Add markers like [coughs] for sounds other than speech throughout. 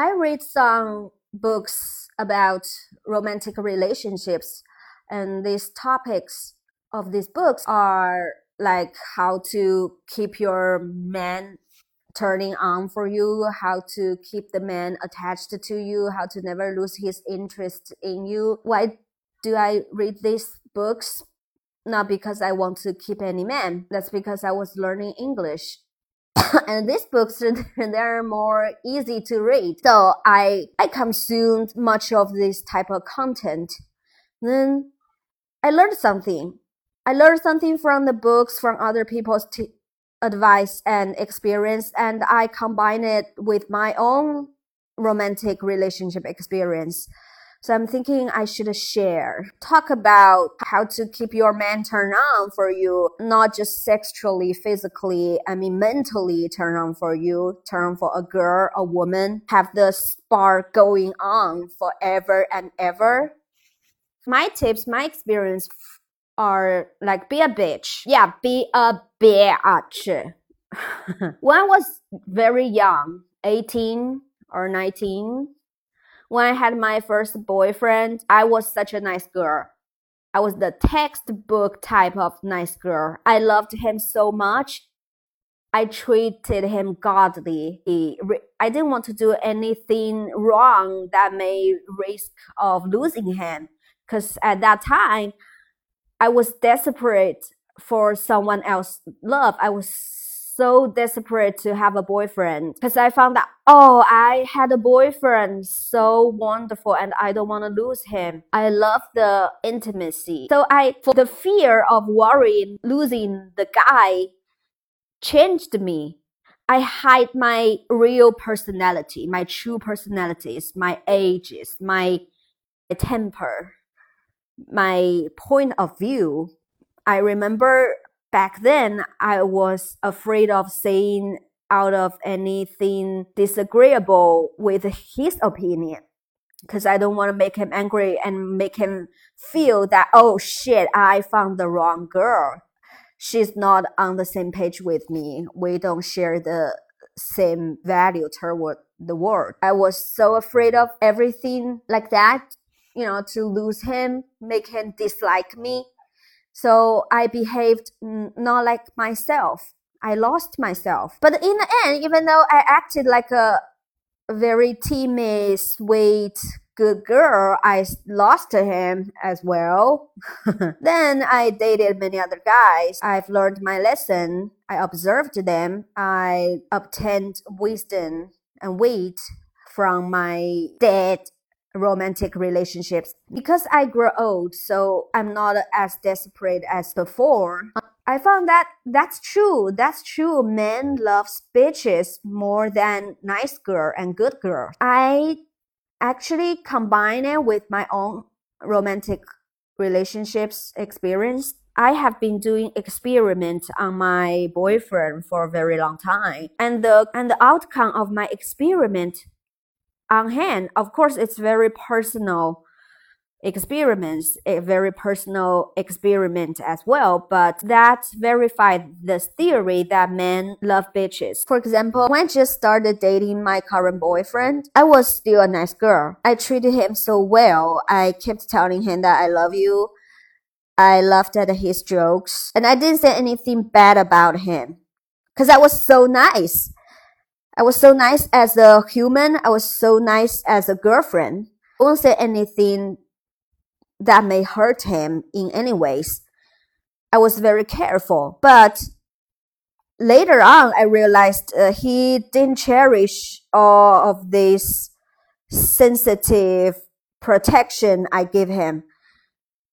I read some books about romantic relationships, and these topics of these books are like how to keep your man turning on for you, how to keep the man attached to you, how to never lose his interest in you. Why do I read these books? Not because I want to keep any man. That's because I was learning English. [coughs] and these books [laughs] they're more easy to read. So I I consumed much of this type of content. Then I learned something. I learned something from the books, from other people's t- advice and experience, and I combine it with my own romantic relationship experience. So I'm thinking I should share, talk about how to keep your man turn on for you, not just sexually, physically, I mean mentally turn on for you, turn for a girl, a woman, have the spark going on forever and ever. My tips, my experience are like be a bitch. Yeah, be a bitch. [laughs] when I was very young, 18 or 19, when I had my first boyfriend, I was such a nice girl. I was the textbook type of nice girl. I loved him so much. I treated him godly. I didn't want to do anything wrong that may risk of losing him. Cause at that time, I was desperate for someone else love. I was so desperate to have a boyfriend because I found that, oh, I had a boyfriend so wonderful and I don't want to lose him. I love the intimacy. So I, for the fear of worrying, losing the guy changed me. I hide my real personality, my true personalities, my ages, my temper my point of view. I remember back then I was afraid of saying out of anything disagreeable with his opinion because I don't want to make him angry and make him feel that, oh shit, I found the wrong girl. She's not on the same page with me. We don't share the same value toward the world. I was so afraid of everything like that you know, to lose him, make him dislike me. So I behaved not like myself. I lost myself. But in the end, even though I acted like a very timid, sweet, good girl, I lost to him as well. [laughs] then I dated many other guys. I've learned my lesson. I observed them. I obtained wisdom and weight from my dead romantic relationships because I grow old, so I'm not as desperate as before. I found that that's true. That's true. Men love bitches more than nice girl and good girl. I actually combine it with my own romantic relationships experience. I have been doing experiments on my boyfriend for a very long time. And the and the outcome of my experiment on hand. Of course, it's very personal experiments, a very personal experiment as well, but that verified this theory that men love bitches. For example, when I just started dating my current boyfriend, I was still a nice girl. I treated him so well. I kept telling him that I love you. I laughed at his jokes and I didn't say anything bad about him because I was so nice. I was so nice as a human. I was so nice as a girlfriend. I won't say anything that may hurt him in any ways. I was very careful, but later on, I realized uh, he didn't cherish all of this sensitive protection I give him.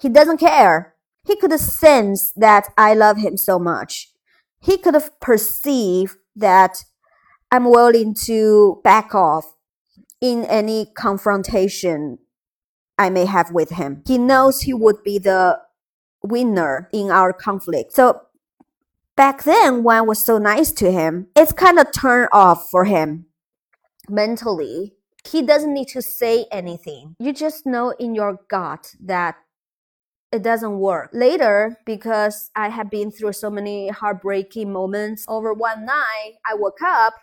He doesn't care. He could sense that I love him so much. He could have perceived that I'm willing to back off in any confrontation I may have with him. He knows he would be the winner in our conflict. So back then, when I was so nice to him, it's kind of turned off for him mentally. He doesn't need to say anything. You just know in your gut that it doesn't work. Later, because I have been through so many heartbreaking moments, over one night, I woke up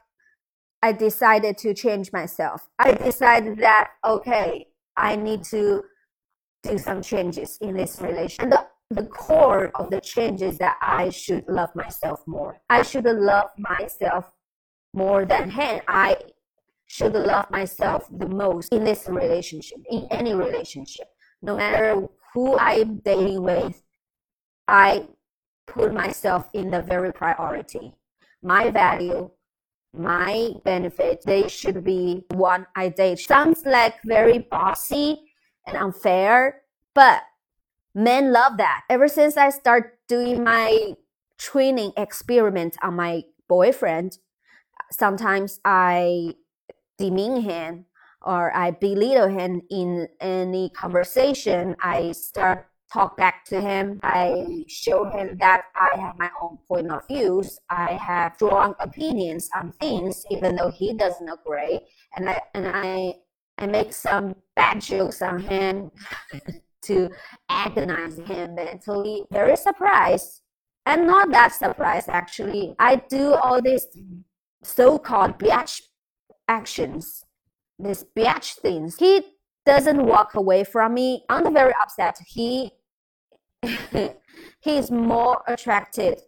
I decided to change myself. I decided that, okay, I need to do some changes in this relation. The, the core of the change is that I should love myself more. I should love myself more than him. I should love myself the most in this relationship, in any relationship. No matter who I'm dating with, I put myself in the very priority. My value, my benefit, they should be one I date. Sounds like very bossy and unfair, but men love that. Ever since I start doing my training experiment on my boyfriend, sometimes I demean him or I belittle him in any conversation. I start talk back to him. I show him that I have my own point of views. I have strong opinions on things, even though he doesn't agree. And I and I I make some bad jokes on him [laughs] to agonize him mentally. Very surprised. And not that surprised actually. I do all these so-called biatch actions, these biatch things. He doesn't walk away from me. I'm very upset. He [laughs] he is more attracted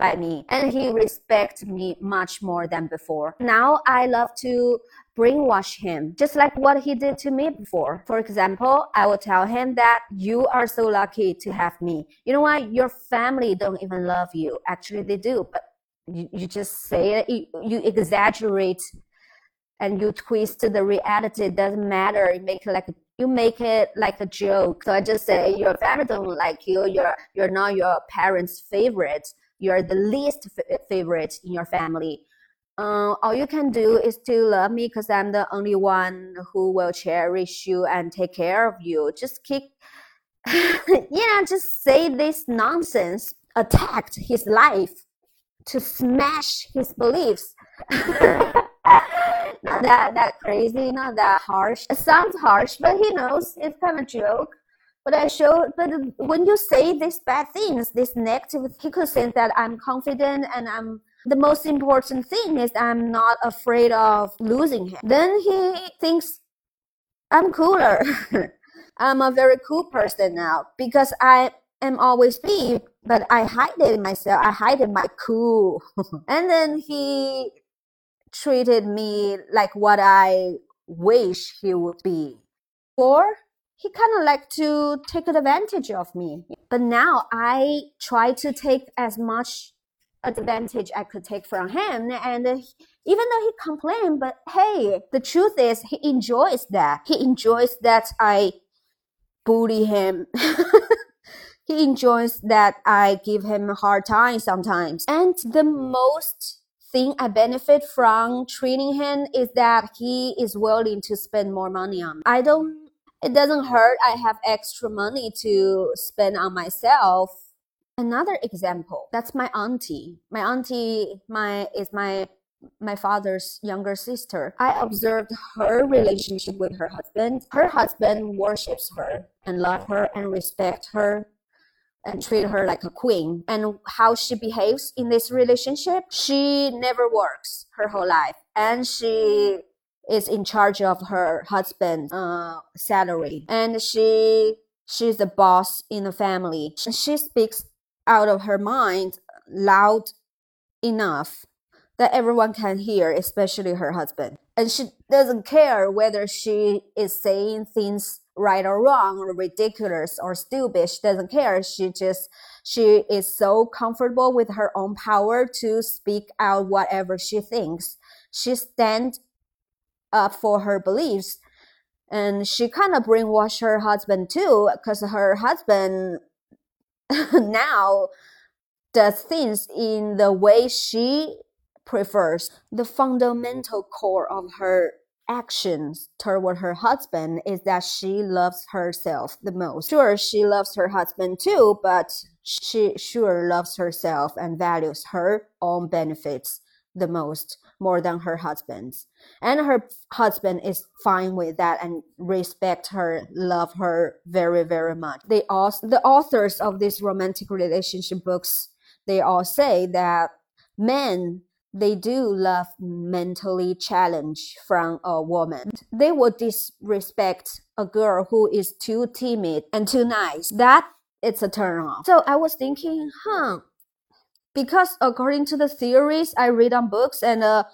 by me and he respects me much more than before. Now I love to brainwash him, just like what he did to me before. For example, I will tell him that you are so lucky to have me. You know what? Your family don't even love you. Actually, they do, but you, you just say it, you, you exaggerate and you twist the reality. It doesn't matter. You make like you make it like a joke. So I just say your family don't like you. You're you're not your parents' favorite. You're the least f- favorite in your family. Uh, all you can do is to love me because I'm the only one who will cherish you and take care of you. Just keep, [laughs] yeah, just say this nonsense. Attacked his life to smash his beliefs. [laughs] not that that crazy, not that harsh. It sounds harsh, but he knows it's kind of joke. But I show, but when you say these bad things, this negative, he could think that I'm confident and I'm. The most important thing is I'm not afraid of losing him. Then he thinks I'm cooler. [laughs] I'm a very cool person now because I am always me, but I hide it myself. I hide my cool. [laughs] and then he treated me like what I wish he would be. Or he kind of like to take advantage of me. But now I try to take as much advantage I could take from him. And even though he complained, but hey, the truth is he enjoys that. He enjoys that I bully him. [laughs] he enjoys that I give him a hard time sometimes. And the most thing I benefit from training him is that he is willing to spend more money on me. I don't, it doesn't hurt. I have extra money to spend on myself. Another example, that's my auntie. My auntie, my, is my my father's younger sister. I observed her relationship with her husband. Her husband worships her and love her and respect her and treat her like a queen. And how she behaves in this relationship, she never works her whole life, and she is in charge of her husband's uh, salary, and she she's the boss in the family. She speaks out of her mind loud enough that everyone can hear, especially her husband. And she doesn't care whether she is saying things right or wrong or ridiculous or stupid. She doesn't care. She just, she is so comfortable with her own power to speak out whatever she thinks. She stands up for her beliefs. And she kind of brainwashed her husband too, because her husband [laughs] now does things in the way she prefers. The fundamental core of her actions toward her husband is that she loves herself the most. Sure, she loves her husband too, but she sure loves herself and values her own benefits the most more than her husband's. And her husband is fine with that and respect her, love her very, very much. They all, the authors of these romantic relationship books, they all say that men they do love mentally challenged from a woman. They would disrespect a girl who is too timid and too nice. That it's a turn off. So I was thinking, huh? Because according to the theories I read on books and uh,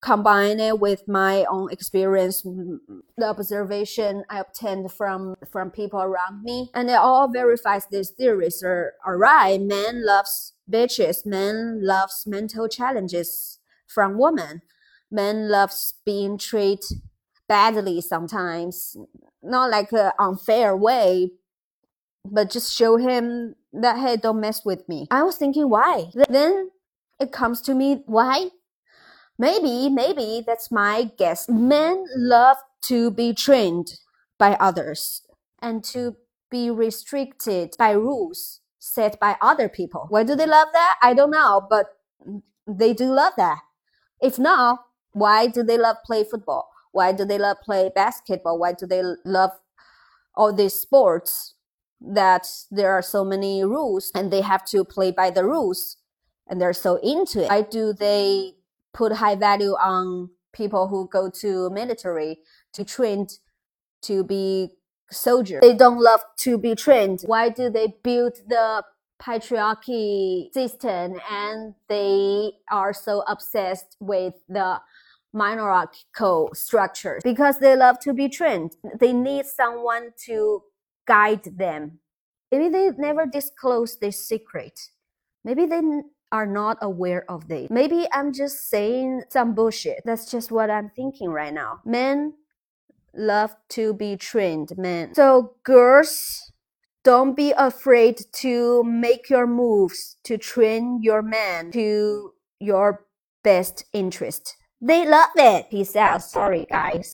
combine it with my own experience, the observation I obtained from from people around me, and it all verifies these theories are, are right. Man loves bitches. Man loves mental challenges from women. Man loves being treated badly sometimes, not like an unfair way, but just show him that hey, don't mess with me. I was thinking why. Then it comes to me why Maybe, maybe that's my guess. Men love to be trained by others and to be restricted by rules set by other people. Why do they love that? I don't know, but they do love that. If not, why do they love play football? Why do they love play basketball? Why do they love all these sports that there are so many rules and they have to play by the rules and they're so into it? Why do they put high value on people who go to military to train to be soldiers. They don't love to be trained. Why do they build the patriarchy system and they are so obsessed with the monarchical structure? Because they love to be trained. They need someone to guide them. Maybe they never disclose this secret. Maybe they are not aware of this. Maybe I'm just saying some bullshit. That's just what I'm thinking right now. Men love to be trained, men. So girls, don't be afraid to make your moves to train your man to your best interest. They love it. Peace out. Sorry, guys.